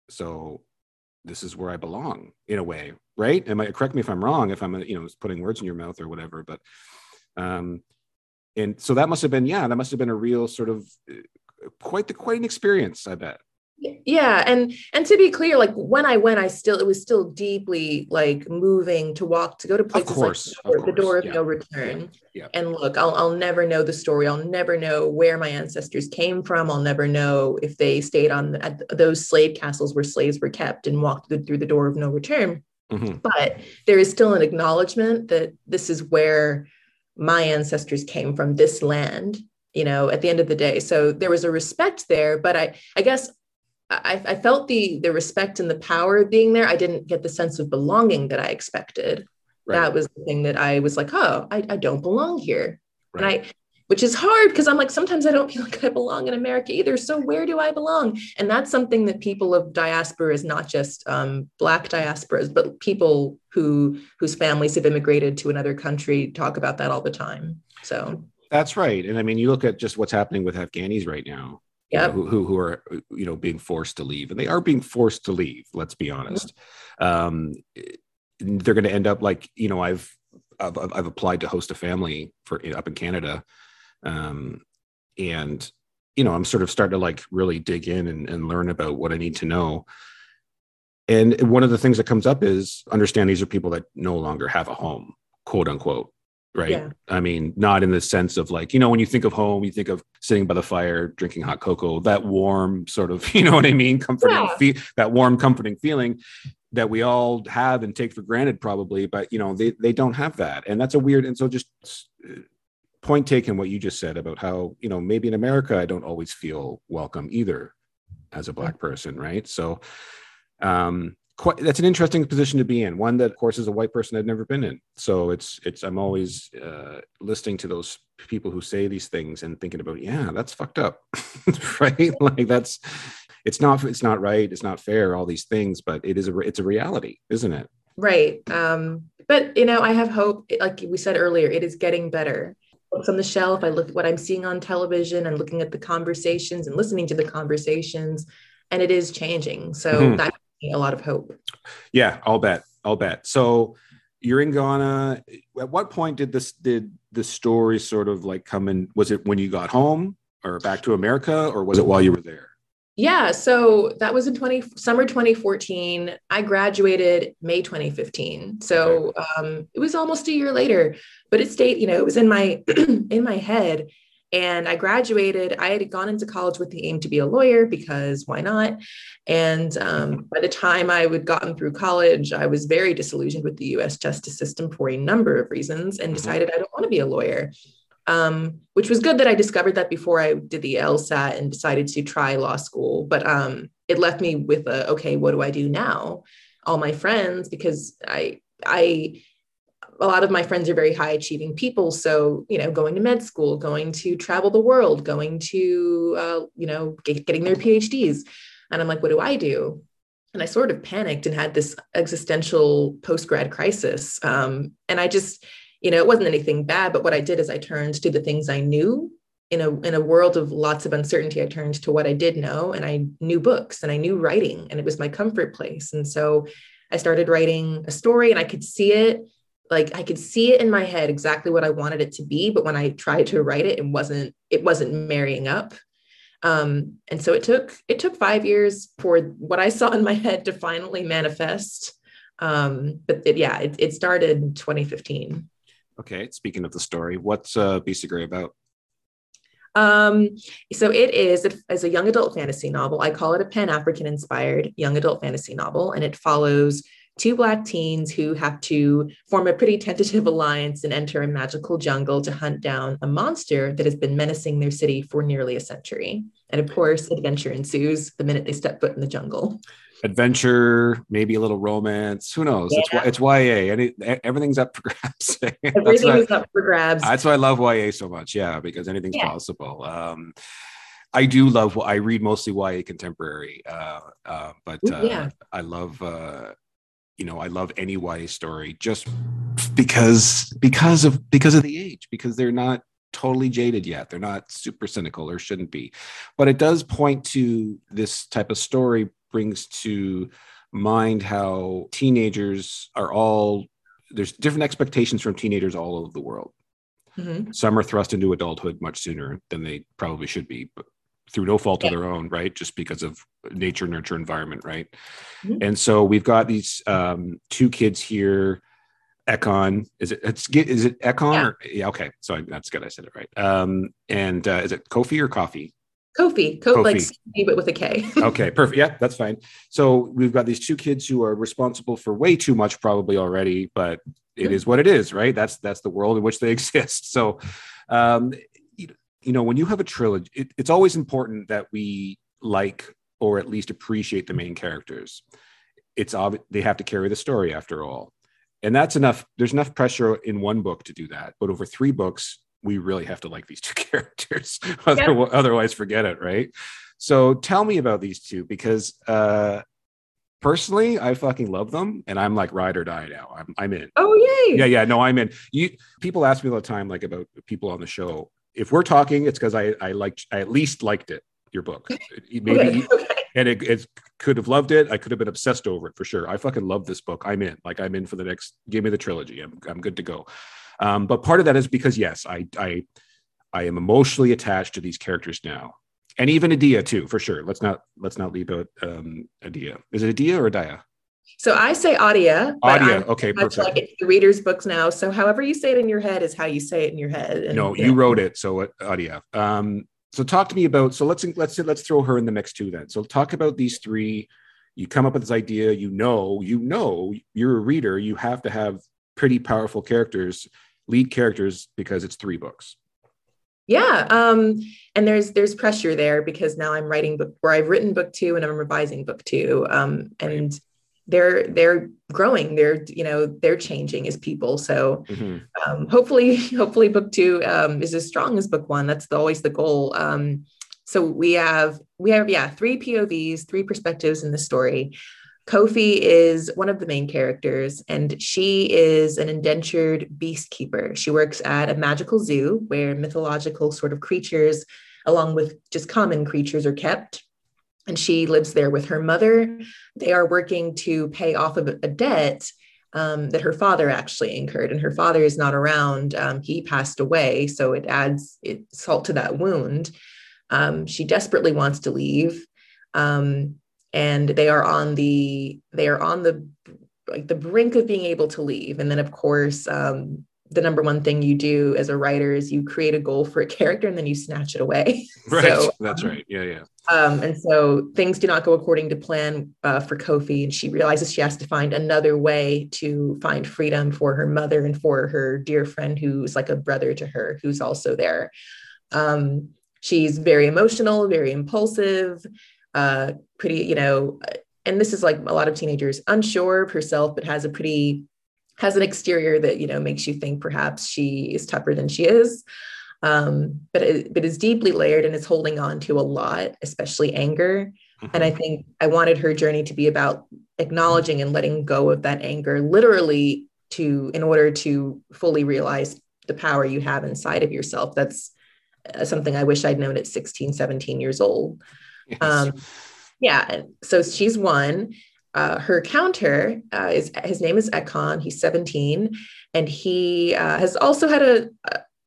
so this is where i belong in a way right? Am i correct me if i'm wrong if i'm you know putting words in your mouth or whatever but um and so that must have been yeah that must have been a real sort of uh, quite the quite an experience i bet yeah and and to be clear like when i went i still it was still deeply like moving to walk to go to places of course, like the, the door of yeah. no return yeah. Yeah. and look I'll, I'll never know the story i'll never know where my ancestors came from i'll never know if they stayed on at those slave castles where slaves were kept and walked through the door of no return mm-hmm. but there is still an acknowledgement that this is where my ancestors came from this land you know at the end of the day so there was a respect there but i i guess I, I, felt the the respect and the power of being there. I didn't get the sense of belonging that I expected. Right. That was the thing that I was like, oh, I, I don't belong here. Right. And I which is hard because I'm like, sometimes I don't feel like I belong in America either. So where do I belong? And that's something that people of diaspora is not just um, black diasporas, but people who whose families have immigrated to another country talk about that all the time. So that's right. And I mean, you look at just what's happening with Afghanis right now yep. who, who, who are you know being forced to leave, and they are being forced to leave. Let's be honest. Um, they're going to end up like you know I've, I've I've applied to host a family for up in Canada, um, and you know I'm sort of starting to like really dig in and, and learn about what I need to know. And one of the things that comes up is understand these are people that no longer have a home, quote unquote right yeah. i mean not in the sense of like you know when you think of home you think of sitting by the fire drinking hot cocoa that warm sort of you know what i mean comforting yeah. fe- that warm comforting feeling that we all have and take for granted probably but you know they, they don't have that and that's a weird and so just uh, point taken what you just said about how you know maybe in america i don't always feel welcome either as a black person right so um quite that's an interesting position to be in one that of course is a white person i've never been in. So it's it's i'm always uh, listening to those people who say these things and thinking about yeah that's fucked up right? Like that's it's not it's not right it's not fair all these things but it is a it's a reality isn't it? Right um but you know i have hope like we said earlier it is getting better. Books on the shelf i look at what i'm seeing on television and looking at the conversations and listening to the conversations and it is changing. So mm-hmm. that a lot of hope. Yeah, I'll bet. I'll bet. So you're in Ghana. At what point did this did the story sort of like come in? Was it when you got home or back to America, or was it while you were there? Yeah, so that was in 20 summer 2014. I graduated May 2015. So um, it was almost a year later, but it stayed, you know, it was in my in my head and I graduated. I had gone into college with the aim to be a lawyer because why not? And um, by the time I had gotten through college, I was very disillusioned with the US justice system for a number of reasons and mm-hmm. decided I don't want to be a lawyer. Um, which was good that I discovered that before I did the LSAT and decided to try law school. But um, it left me with a okay, what do I do now? All my friends, because I I a lot of my friends are very high achieving people. So you know going to med school going to travel the world going to uh, you know get, getting their phds and i'm like what do i do? And i sort of panicked and had this existential post grad crisis. Um, and i just you know it wasn't anything bad but what i did is i turned to the things i knew in a in a world of lots of uncertainty. I turned to what i did know and i knew books and i knew writing and it was my comfort place. And so i started writing a story and i could see it like I could see it in my head exactly what I wanted it to be, but when I tried to write it, it wasn't it wasn't marrying up. Um, and so it took it took five years for what I saw in my head to finally manifest. Um, but it, yeah, it, it started in 2015. Okay, speaking of the story, what's uh, Beast of Prey about? Um, so it is as a young adult fantasy novel. I call it a Pan African inspired young adult fantasy novel, and it follows two Black teens who have to form a pretty tentative alliance and enter a magical jungle to hunt down a monster that has been menacing their city for nearly a century. And of course, adventure ensues the minute they step foot in the jungle. Adventure, maybe a little romance. Who knows? Yeah. It's it's YA. Any, everything's up for grabs. Everything is up for grabs. That's why I love YA so much. Yeah, because anything's yeah. possible. Um, I do love. I read mostly YA contemporary, uh, uh, but uh, yeah. I love uh, you know, I love any YA story just because because of because of the age, because they're not totally jaded yet. They're not super cynical or shouldn't be. But it does point to this type of story brings to mind how teenagers are all there's different expectations from teenagers all over the world. Mm-hmm. Some are thrust into adulthood much sooner than they probably should be, but through no fault yeah. of their own, right? Just because of nature, nurture, environment, right? Mm-hmm. And so we've got these um, two kids here. Ekon, is it? It's is it Ekon? Yeah. Or, yeah okay, so I, that's good. I said it right. Um, and uh, is it Kofi or Coffee? Kofi, Kofi, like C, but with a K. okay, perfect. Yeah, that's fine. So we've got these two kids who are responsible for way too much, probably already, but it is what it is, right? That's that's the world in which they exist. So, um, you know, when you have a trilogy, it, it's always important that we like or at least appreciate the main characters. It's obvious they have to carry the story after all. And that's enough. There's enough pressure in one book to do that. But over three books, we really have to like these two characters. otherwise, otherwise, forget it, right? So tell me about these two because uh, personally, I fucking love them, and I'm like ride or die now. I'm I'm in. Oh yay! Yeah, yeah. No, I'm in. You people ask me all the time like about people on the show, if we're talking, it's because I I liked I at least liked it your book. Maybe and it, it could have loved it. I could have been obsessed over it for sure. I fucking love this book. I'm in. Like I'm in for the next give me the trilogy. I'm I'm good to go. Um, but part of that is because yes I I I am emotionally attached to these characters now. And even Adia too for sure. Let's not let's not leave out um, Adia. Is it Adia or Adia so I say Adia. Adia. Okay, perfect. Like it's the reader's books now. So however you say it in your head is how you say it in your head. And, no, you wrote it. So uh, Adia. Um, so talk to me about. So let's let's let's throw her in the mix too. Then. So talk about these three. You come up with this idea. You know, you know, you're a reader. You have to have pretty powerful characters, lead characters, because it's three books. Yeah, um, and there's there's pressure there because now I'm writing book, or I've written book two, and I'm revising book two, um, and. They're they're growing. They're you know they're changing as people. So mm-hmm. um, hopefully hopefully book two um, is as strong as book one. That's the, always the goal. Um, so we have we have yeah three povs three perspectives in the story. Kofi is one of the main characters and she is an indentured beast keeper she works at a magical zoo where mythological sort of creatures along with just common creatures are kept and she lives there with her mother. They are working to pay off of a debt um, that her father actually incurred, and her father is not around. Um, he passed away, so it adds it, salt to that wound. Um, she desperately wants to leave, um, and they are on the they are on the like the brink of being able to leave. And then, of course, um, the number one thing you do as a writer is you create a goal for a character and then you snatch it away. Right. So, That's um, right. Yeah. Yeah. Um, and so things do not go according to plan uh, for Kofi. And she realizes she has to find another way to find freedom for her mother and for her dear friend who's like a brother to her, who's also there. Um, she's very emotional, very impulsive, uh, pretty, you know, and this is like a lot of teenagers, unsure of herself, but has a pretty has an exterior that you know makes you think perhaps she is tougher than she is. Um, but it, but is deeply layered and is holding on to a lot especially anger. Mm-hmm. and i think i wanted her journey to be about acknowledging and letting go of that anger literally to in order to fully realize the power you have inside of yourself. That's uh, something i wish i'd known at 16 17 years old. Yes. um, yeah so she's one uh, her counter uh, is his name is Ekon. He's 17, and he uh, has also had a,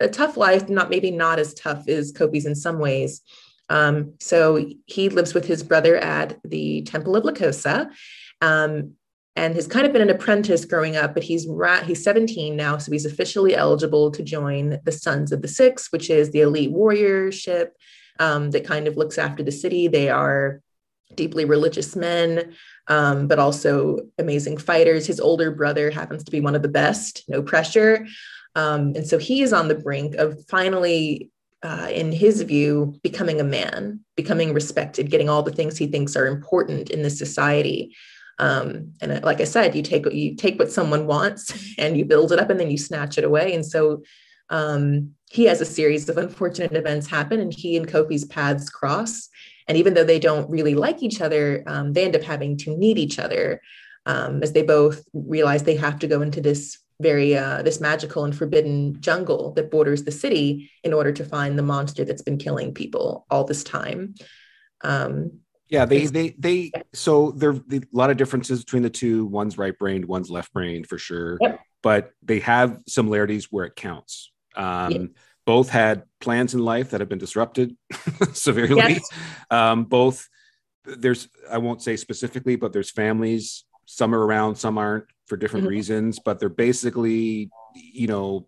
a tough life. Not maybe not as tough as Kofi's in some ways. Um, so he lives with his brother at the Temple of Lkossa, um, and has kind of been an apprentice growing up. But he's ra- he's 17 now, so he's officially eligible to join the Sons of the Six, which is the elite warriorship um, that kind of looks after the city. They are deeply religious men um, but also amazing fighters. His older brother happens to be one of the best, no pressure. Um, and so he is on the brink of finally, uh, in his view, becoming a man, becoming respected, getting all the things he thinks are important in this society. Um, and uh, like I said, you take you take what someone wants and you build it up, and then you snatch it away. And so um, he has a series of unfortunate events happen, and he and Kofi's paths cross. And even though they don't really like each other, um, they end up having to need each other um, as they both realize they have to go into this very uh, this magical and forbidden jungle that borders the city in order to find the monster that's been killing people all this time. Um, yeah, they they they so there are a lot of differences between the two. One's right brained, one's left brained for sure. Yep. But they have similarities where it counts. Um, yep both had plans in life that have been disrupted severely. Yes. Um, both there's I won't say specifically, but there's families. Some are around, some aren't for different mm-hmm. reasons, but they're basically, you know,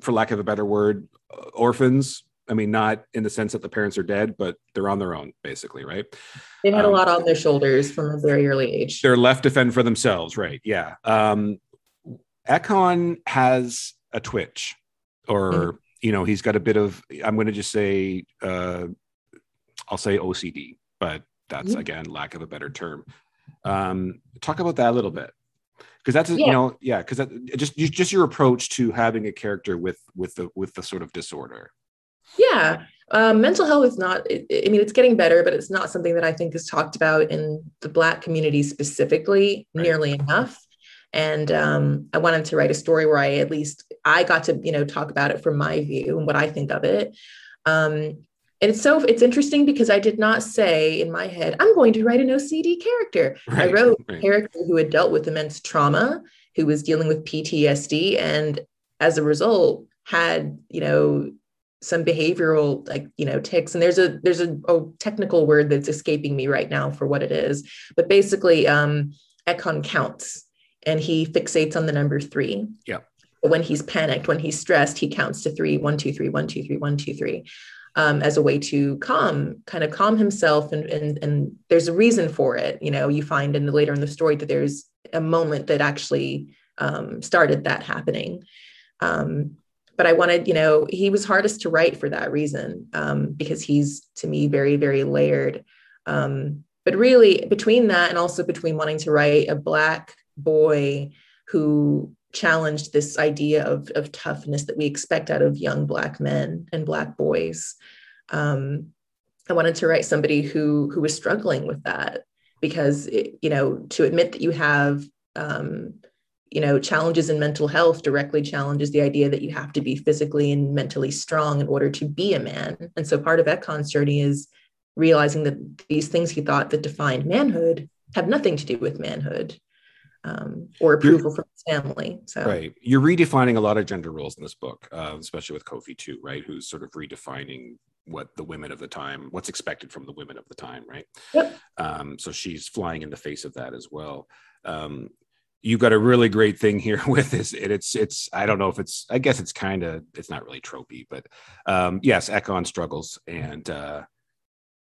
for lack of a better word, orphans. I mean, not in the sense that the parents are dead, but they're on their own, basically, right? They've had um, a lot on their shoulders from a very early age. They're left to fend for themselves, right? Yeah. Um, Ekon has a twitch, or mm-hmm you know, he's got a bit of, I'm going to just say, uh, I'll say OCD, but that's mm-hmm. again, lack of a better term. Um, talk about that a little bit. Cause that's, yeah. you know, yeah. Cause that just, just your approach to having a character with, with the, with the sort of disorder. Yeah. Um, mental health is not, I mean, it's getting better, but it's not something that I think is talked about in the Black community specifically right. nearly enough and um, i wanted to write a story where i at least i got to you know talk about it from my view and what i think of it um, and it's so it's interesting because i did not say in my head i'm going to write an ocd character right, i wrote right. a character who had dealt with immense trauma who was dealing with ptsd and as a result had you know some behavioral like you know ticks and there's a there's a, a technical word that's escaping me right now for what it is but basically um Ekon counts and he fixates on the number three. Yeah. When he's panicked, when he's stressed, he counts to three, one, two, three, one, two, three, one, two, three, um, as a way to calm, kind of calm himself. And, and, and there's a reason for it. You know, you find in the later in the story that there's a moment that actually um, started that happening. Um, but I wanted, you know, he was hardest to write for that reason um, because he's to me very, very layered. Um, but really between that and also between wanting to write a black boy who challenged this idea of, of toughness that we expect out of young black men and black boys. Um, i wanted to write somebody who who was struggling with that because it, you know to admit that you have um, you know challenges in mental health directly challenges the idea that you have to be physically and mentally strong in order to be a man. And so part of Ekon's journey is realizing that these things he thought that defined manhood have nothing to do with manhood um, or approval You're, from his family. So right, you're redefining a lot of gender roles in this book, uh, especially with Kofi too, right? Who's sort of redefining what the women of the time, what's expected from the women of the time, right? Yep. Um, so she's flying in the face of that as well. Um, you've got a really great thing here with this. It, it's it's I don't know if it's I guess it's kind of it's not really tropey, but um, yes, Ekon struggles and uh,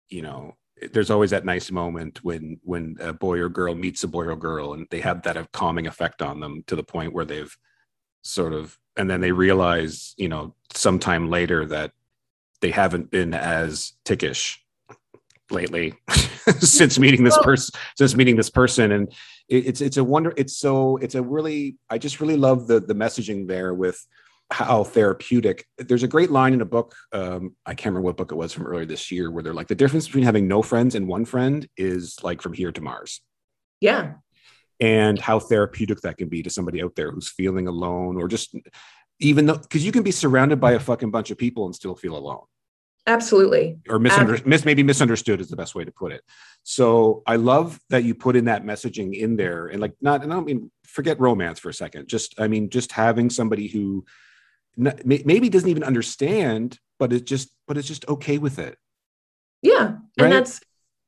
you know there's always that nice moment when when a boy or girl meets a boy or girl and they have that a calming effect on them to the point where they've sort of and then they realize you know sometime later that they haven't been as tickish lately since meeting this person since meeting this person. And it, it's it's a wonder it's so it's a really i just really love the the messaging there with how therapeutic there's a great line in a book um, i can't remember what book it was from earlier this year where they're like the difference between having no friends and one friend is like from here to mars. Yeah. And how therapeutic that can be to somebody out there who's feeling alone or just even though because you can be surrounded by a fucking bunch of people and still feel alone. Absolutely. Or misunderstood mis- maybe misunderstood is the best way to put it. So i love that you put in that messaging in there and like not and i don't mean forget romance for a second just i mean just having somebody who maybe doesn't even understand, but it's just but it's just okay with it. Yeah, and right? that's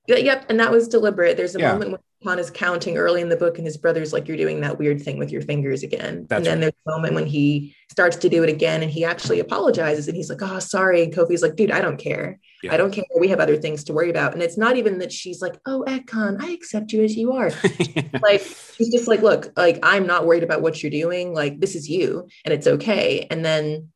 yep, and that was deliberate. There's a yeah. moment when Ekon is counting early in the book, and his brother's like, "You're doing that weird thing with your fingers again." That's and then right. there's a moment when he starts to do it again, and he actually apologizes, and he's like, "Oh, sorry." And Kofi's like, "Dude, I don't care. Yeah. I don't care. We have other things to worry about." And it's not even that she's like, "Oh, Ekon, I accept you as you are." like she's just like, "Look, like I'm not worried about what you're doing. Like this is you, and it's okay." And then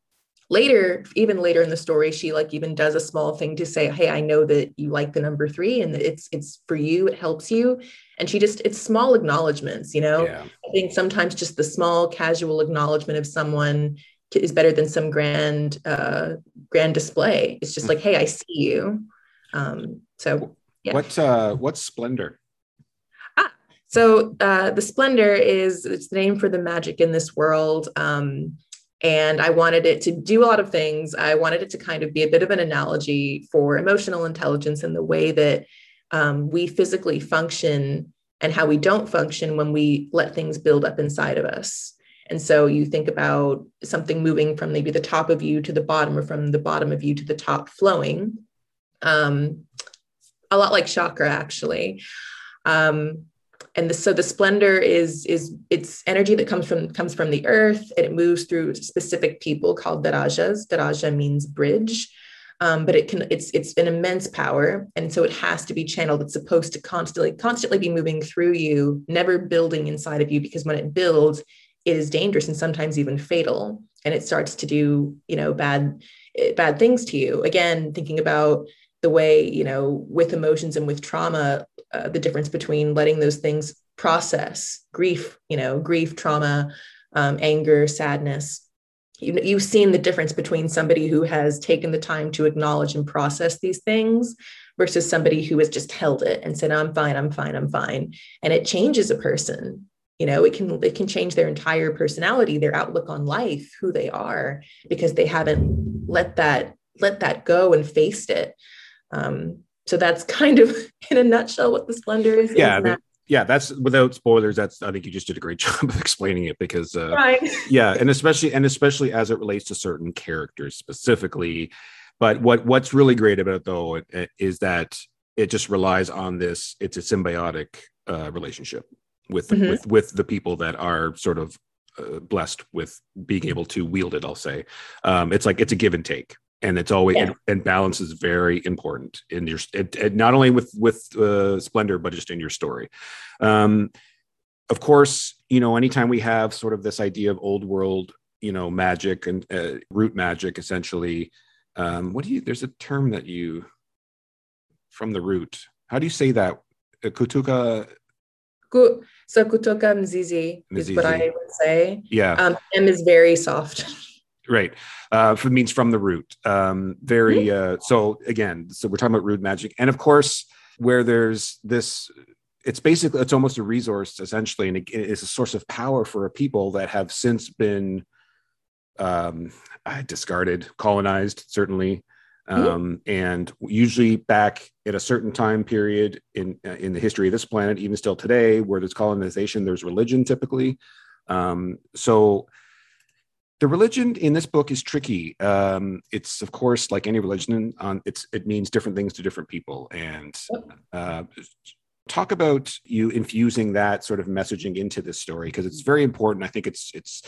later even later in the story she like even does a small thing to say hey i know that you like the number three and it's it's for you it helps you. And she just it's small acknowledgments you know? Yeah. i think sometimes just the small casual acknowledgement of someone is better than some grand uh grand display. It's just like hey i see you. Um so yeah. what uh what's splendor? Ah so uh the splendor is it's the name for the magic in this world. Um and I wanted it to do a lot of things. I wanted it to kind of be a bit of an analogy for emotional intelligence and the way that um, we physically function and how we don't function when we let things build up inside of us. And so you think about something moving from maybe the top of you to the bottom or from the bottom of you to the top flowing. Um, a lot like chakra, actually. Um, and the, so the splendor is is it's energy that comes from comes from the earth and it moves through specific people called darajas. Daraja means bridge. Um, but it can it's it's an immense power. And so it has to be channeled. It's supposed to constantly constantly be moving through you never building inside of you because when it builds it is dangerous and sometimes even fatal. And it starts to do you know bad bad things to you. Again thinking about the way you know with emotions and with trauma uh, the difference between letting those things process grief you know grief trauma um, anger sadness. You, you've seen the difference between somebody who has taken the time to acknowledge and process these things versus somebody who has just held it and said i'm fine i'm fine i'm fine. And it changes a person. You know it can it can change their entire personality their outlook on life who they are because they haven't let that let that go and faced it. Um, so that's kind of in a nutshell what the splendor is. Yeah. That- yeah, that's without spoilers. That's I think you just did a great job of explaining it because uh, right. yeah, and especially and especially as it relates to certain characters specifically. But what what's really great about it though is that it just relies on this. It's a symbiotic uh, relationship with mm-hmm. with with the people that are sort of uh, blessed with being able to wield it. I'll say um, it's like it's a give and take and it's always yeah. and, and, balance is very important in your it, it, not only with with uh, splendor but just in your story um of course you know anytime we have sort of this idea of old world you know magic and uh, root magic essentially um what do you there's a term that you from the root how do you say that uh, Kutuka. Ku- so kutoka mzizi, is what I would say. Yeah, Um, M is very soft. Right. Uh, for, means from the root. Um, very. Uh, so again, so we're talking about rude magic, and of course, where there's this, it's basically it's almost a resource essentially, and it's a source of power for a people that have since been um, uh, discarded, colonized, certainly. Um, and usually back at a certain time period in uh, in the history of this planet, even still today, where there's colonization, there's religion typically. Um, so the religion in this book is tricky. Um, it's of course like any religion, on it's it means different things to different people. And uh, talk about you infusing that sort of messaging into this story because it's very important. I think it's it's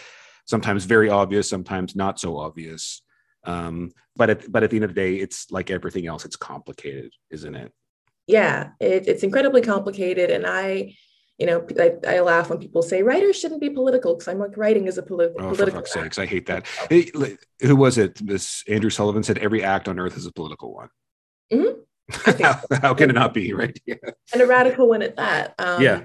sometimes very obvious, sometimes not so obvious. Um, but at, but at the end of the day, it's like everything else. It's complicated, isn't it? yeah, it, it's incredibly complicated. And I, you know, I, I laugh when people say writers shouldn't be political because I'm like, writing is a poli- Oh, for political. fuck's act. sakes, I hate that. Hey, who was it? This Andrew Sullivan said every act on earth is a political one. Mhm. How, how can it not be, right? Yeah. and a radical one at that. Um, Yeah.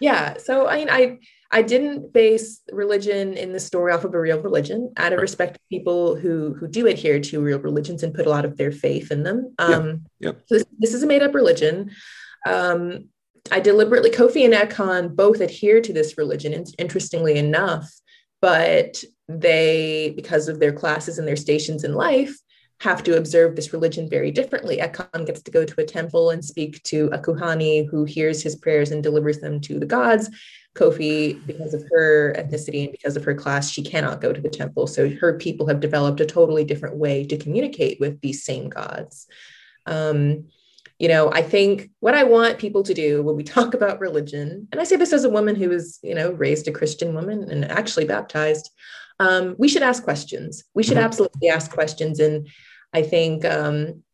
Yeah. So I mean, I I didn't base religion in the story off of a real religion, out of Right. respect to people who who do adhere to real religions and put a lot of their faith in them. Yeah. Um, Yep. So this, this is a made up religion. Um, I deliberately Kofi and Ekon both adhere to this religion. in- Interestingly enough, but they, because of their classes and their stations in life, have to observe this religion very differently. Ekon gets to go to a temple and speak to a kuhani who hears his prayers and delivers them to the gods. Kofi, because of her ethnicity and because of her class, she cannot go to the temple. So her people have developed a totally different way to communicate with these same gods. Um, you know, I think what I want people to do when we talk about religion, and I say this as a woman who was, you know, raised a Christian woman and actually baptized, um, we should ask questions. We should Mhm. absolutely ask questions. And I think um,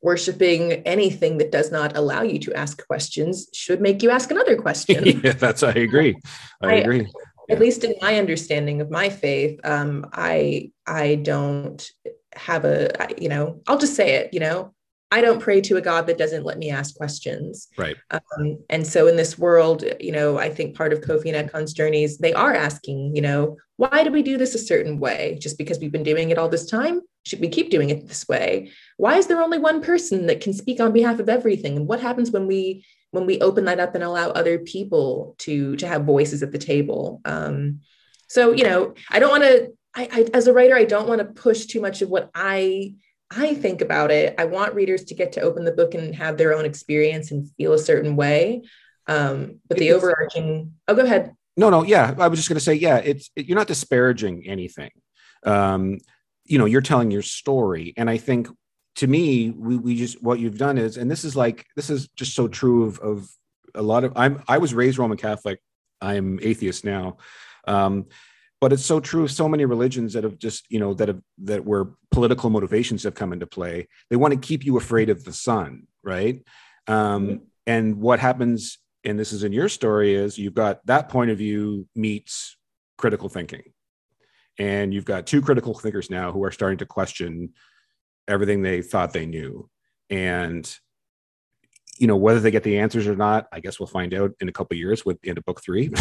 worshiping anything that does not allow you to ask questions should make you ask another question. yeah, that's I agree. I, I- agree. At least in my understanding of my faith, um, I I don't have a you know I'll just say it. You know, I don't pray to a God that doesn't let me ask questions. Right. Um, and so in this world, you know, I think part of Kofi and Ekon's journeys, they are asking, you know, why do we do this a certain way? Just because we've been doing it all this time? Should we keep doing it this way? Why is there only one person that can speak on behalf of everything? And what happens when we when we open that up and allow other people to to have voices at the table? Um, so you know, I don't want to. I, I as a writer, I don't want to push too much of what I I think about it. I want readers to get to open the book and have their own experience and feel a certain way. Um, but the overarching, oh, go ahead. No, no, yeah. I was just going to say, yeah, it's it, you're not disparaging anything. Um, you know, you're telling your story, and I think to me, we we just what you've done is, and this is like this is just so true of of a lot of. I'm I was raised Roman Catholic. I'm atheist now. Um, but it's so true of so many religions that have just you know that have that where political motivations have come into play they want to keep you afraid of the sun right? Um, and what happens and this is in your story is you've got that point of view meets critical thinking. And you've got two critical thinkers now who are starting to question everything they thought they knew. And you know whether they get the answers or not i guess we'll find out in a couple of years with the end of book three.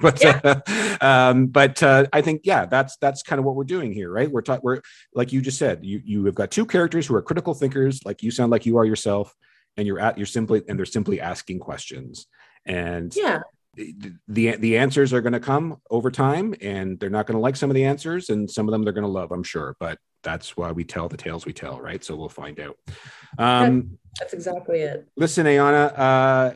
But uh, um but uh, i think yeah that's that's kind of what we're doing here right? We're we're like you just said you you have got two characters who are critical thinkers like you sound like you are yourself and you're at you're simply and they're simply asking questions. And Yeah. The the, answers are going to come over time and they're not going to like some of the answers and some of them they're going to love i'm sure but that's why we tell the tales we tell right? So we'll find out. Um That's exactly it. listen ayana uh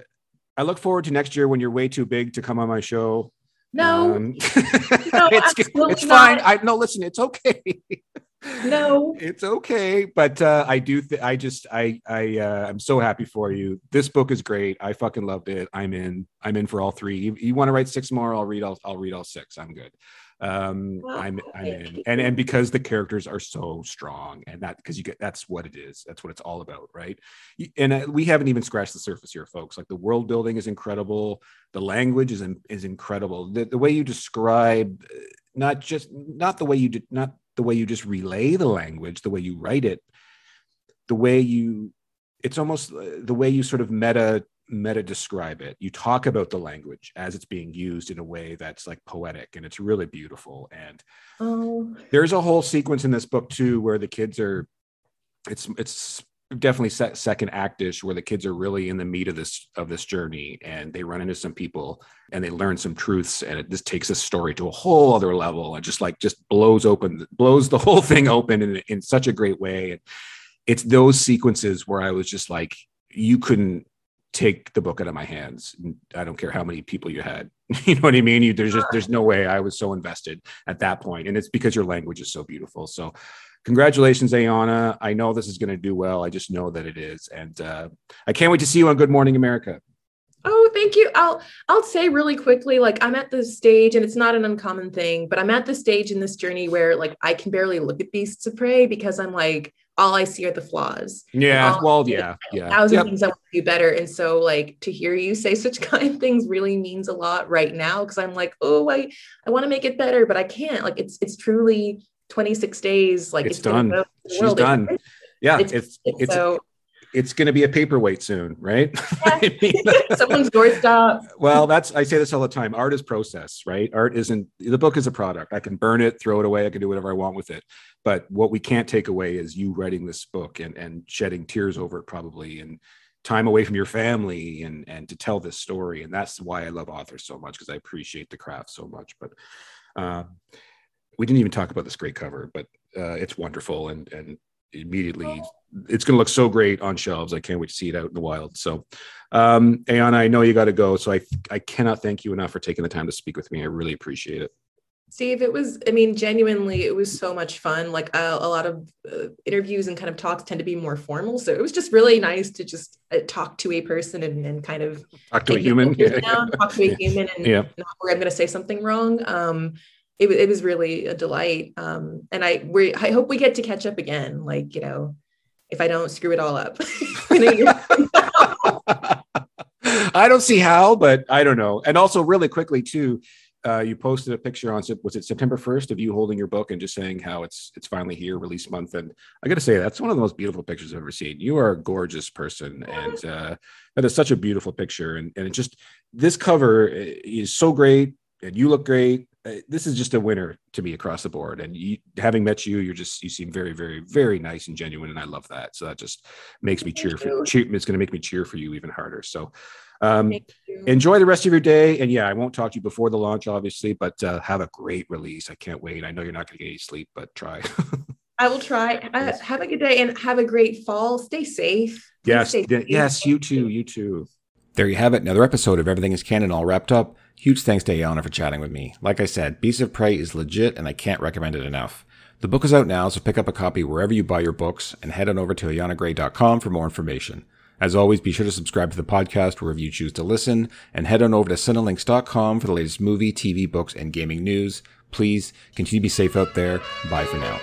i look forward to next year when you're way too big to come on my show. No, Um, No, it's it's fine. i no listen it's okay no. it's okay but uh i do th- i just i i uh i'm so happy for you. This book is great. I fucking loved it. I'm in i'm in for all three. You, you want to write six more? I'll read all i'll read all six. I'm good. Um i'm i'm in. And and because the characters are so strong and that because you get that's what it is. That's what it's all about right? And uh, we haven't even scratched the surface here folks. Like the world building is incredible. The language is in, is incredible. The, the way you describe uh, not just not the way you did not the way you just relay the language the way you write it the way you it's almost uh, the way you sort of meta meta describe it. You talk about the language as it's being used in a way that's like poetic and it's really beautiful. And oh. there's a whole sequence in this book too where the kids are it's it's definitely set second actish where the kids are really in the meat of this of this journey and they run into some people and they learn some truths and it just takes this story to a whole other level and just like just blows open blows the whole thing open in, in such a great way and it's those sequences where i was just like you couldn't take the book out of my hands. I don't care how many people you had. you know what I mean? You, there's just there's no way I was so invested at that point, and it's because your language is so beautiful. So, congratulations, Ayana. I know this is going to do well. I just know that it is, and uh, I can't wait to see you on Good Morning America. Oh, thank you. I'll I'll say really quickly, like I'm at the stage, and it's not an uncommon thing, but I'm at the stage in this journey where like I can barely look at beasts of prey because I'm like, all I see are the flaws. Yeah. Well, yeah. Yeah. Thousand yep. things I want to do better. And so like to hear you say such kind things really means a lot right now. Cause I'm like, oh, I, I want to make it better, but I can't. Like it's it's truly 26 days. Like it's, it's done. She's done. Yeah. It's, it's, it's so it's going to be a paperweight soon, right? Yeah. Someone's doorstop. well, that's I say this all the time. Art is process, right? Art isn't the book is a product. I can burn it, throw it away, I can do whatever I want with it. But what we can't take away is you writing this book and and shedding tears over it probably and time away from your family and and to tell this story. And that's why I love authors so much because I appreciate the craft so much. But uh, we didn't even talk about this great cover, but uh, it's wonderful and and immediately it's going to look so great on shelves. I can't wait to see it out in the wild. So, um, Ayana, I know you got to go. So I, I cannot thank you enough for taking the time to speak with me. I really appreciate it. Steve, it was, I mean, genuinely, it was so much fun. Like uh, a lot of uh, interviews and kind of talks tend to be more formal. So it was just really nice to just uh, talk to a person and, and kind of talk to a human, down, talk to a human and yeah. not where I'm going to say something wrong. Um, it, it was really a delight. Um, and I, we, I hope we get to catch up again. Like, you know, if I don't screw it all up. I don't see how, but I don't know. And also, really quickly too, uh, you posted a picture on was it September first of you holding your book and just saying how it's it's finally here, release month. And I got to say that's one of the most beautiful pictures I've ever seen. You are a gorgeous person, and uh, that is such a beautiful picture. And and it just this cover is so great, and you look great. Uh, this is just a winner to me across the board. And you, having met you, you're just you seem very, very, very nice and genuine, and I love that. So that just makes me cheer for cheer. It's going to make me cheer for you even harder. So um, enjoy the rest of your day. And yeah, I won't talk to you before the launch, obviously, but uh, have a great release. I can't wait. I know you're not going to get any sleep, but try. I will try. Uh, have a good day and have a great fall. Stay safe. Yes. Stay safe. Yes. You too. You too. There you have it. Another episode of Everything is Canon all wrapped up. Huge thanks to Ayana for chatting with me. Like I said, Beast of Prey is legit and I can't recommend it enough. The book is out now, so pick up a copy wherever you buy your books and head on over to ayanagray.com for more information. As always, be sure to subscribe to the podcast wherever you choose to listen and head on over to cinelinx.com for the latest movie, TV, books, and gaming news. Please continue to be safe out there. Bye for now.